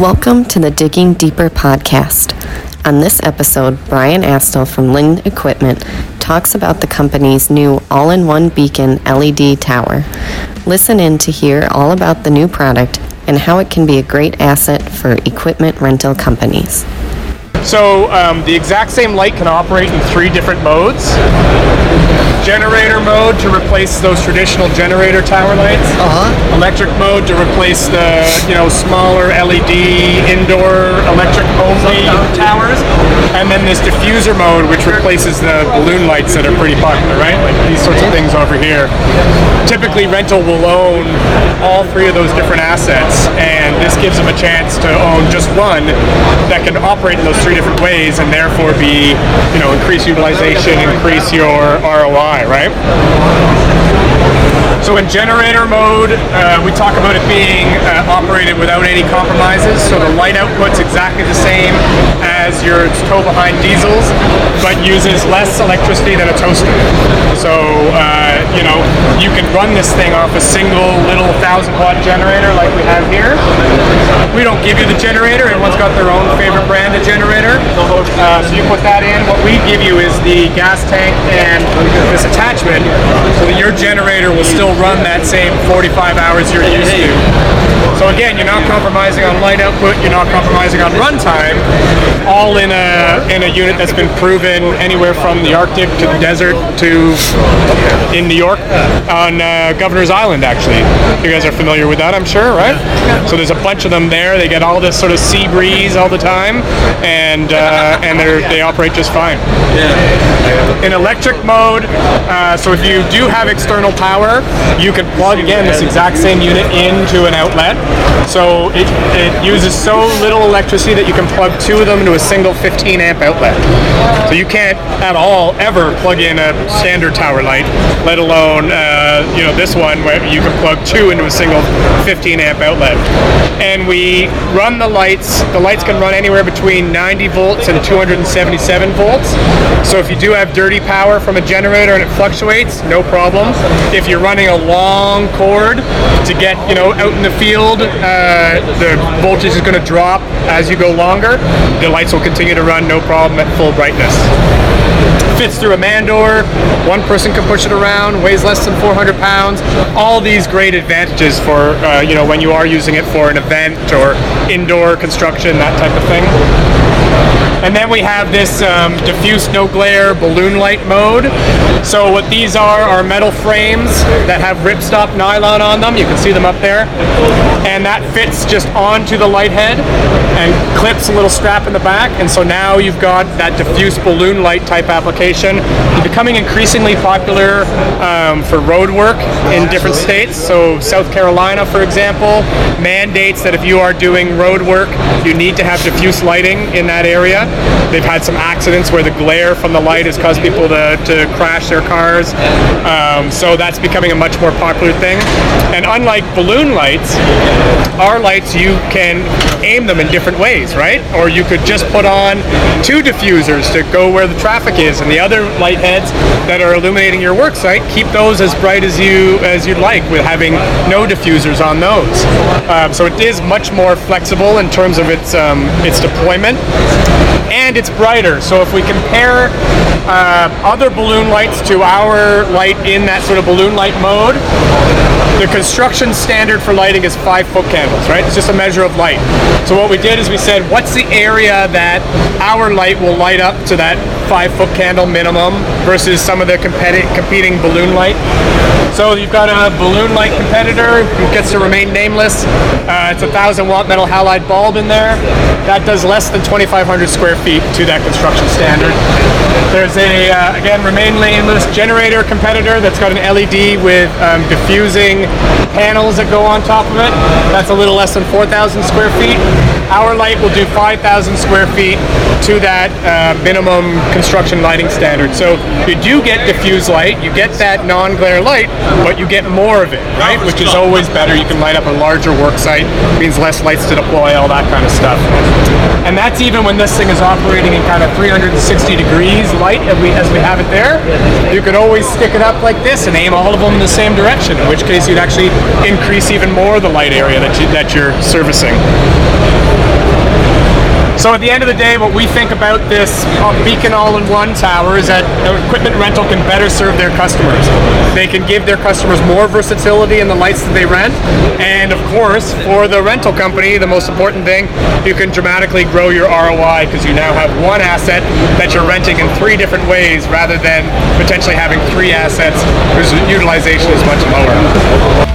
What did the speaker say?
Welcome to the Digging Deeper podcast. On this episode, Brian Astl from Lind Equipment talks about the company's new all in one beacon LED tower. Listen in to hear all about the new product and how it can be a great asset for equipment rental companies. So um, the exact same light can operate in three different modes. Generator mode to replace those traditional generator tower lights. Uh-huh. Electric mode to replace the you know smaller LED indoor electric only towers. And then this diffuser mode which replaces the balloon lights that are pretty popular, right? Like these sorts of things over here. Typically rental will own all three of those different assets and this gives them a chance to own just one that can operate in those three different ways and therefore be, you know, increase utilization, increase your ROI, right? So in generator mode, uh, we talk about it being uh, operated without any compromises. So the light output's exactly the as your tow behind diesels, but uses less electricity than a toaster. So uh, you know you can run this thing off a single little thousand watt generator like we have here. We don't give you the generator. Everyone's got their own favorite brand of generator. Uh, so you put that in. What we give you is the gas tank and this attachment, so that your generator will still run that same 45 hours you're used to. So again, you're not compromising on light output, you're not compromising on runtime, all in a in a unit that's been proven anywhere from the Arctic to the desert to in New York on uh, Governor's Island. Actually, you guys are familiar with that, I'm sure, right? So there's a bunch of them there. They get all this sort of sea breeze all the time, and uh, and they they operate just fine. In electric mode, uh, so if you do have external power, you can plug again this exact same unit into an outlet. So it, it uses so little electricity that you can plug two of them into a single 15 amp outlet. So you can't at all ever plug in a standard tower light, let alone uh, you know this one where you can plug two into a single 15 amp outlet. And we run the lights. The lights can run anywhere between 90 volts and 277 volts. So if you do have dirty power from a generator and it fluctuates, no problem. If you're running a long cord to get you know out in the field, uh, the voltage is going to drop as you go longer. The lights will continue to run no problem at full brightness. Fits through a man door. One person can push it around. Weighs less than 400 pounds. All these great advantages for uh, you know when you are using it for an event or indoor construction, that type of thing. And then we have this um, diffuse no glare balloon light mode. So what these are are metal frames that have ripstop nylon on them. You can see them up there. And that fits just onto the light head and clips a little strap in the back. And so now you've got that diffuse balloon light type application. It's becoming increasingly popular um, for road work in different states. So South Carolina, for example, mandates that if you are doing road work, you need to have diffuse lighting in that area. They've had some accidents where the glare from the light has caused people to, to crash their cars. Um, so that's becoming a much more popular thing. And unlike balloon lights, our lights, you can aim them in different ways, right? Or you could just put on two diffusers to go where the traffic is, and the other light heads that are illuminating your work site, keep those as bright as you as you'd like with having no diffusers on those. Um, so it is much more flexible in terms of its um, its deployment and it's brighter. So if we compare uh, other balloon lights to our light in that sort of balloon light mode, the construction standard for lighting is five foot candles, right? It's just a measure of light. So what we did is we said, what's the area that our light will light up to that five foot candle minimum versus some of the competi- competing balloon light? So you've got a balloon light competitor who gets to remain nameless. Uh, it's a thousand watt metal halide bulb in there. That does less than 2,500 square feet to that construction standard. There's a, uh, again, remain nameless generator competitor that's got an LED with um, diffusing panels that go on top of it. That's a little less than 4,000 square feet. Our light will do 5,000 square feet to that uh, minimum construction lighting standard. So you do get diffuse light, you get that non-glare light, but you get more of it, right? Which is always better. You can light up a larger work site, means less lights to deploy, all that kind of stuff. And that's even when this thing is operating in kind of 360 degrees light as we, as we have it there. You could always stick it up like this and aim all of them in the same direction, in which case you'd actually increase even more the light area that, you, that you're servicing. So at the end of the day, what we think about this uh, Beacon all-in-one tower is that equipment rental can better serve their customers. They can give their customers more versatility in the lights that they rent, and of course, for the rental company, the most important thing, you can dramatically grow your ROI because you now have one asset that you're renting in three different ways rather than potentially having three assets whose utilization is much lower.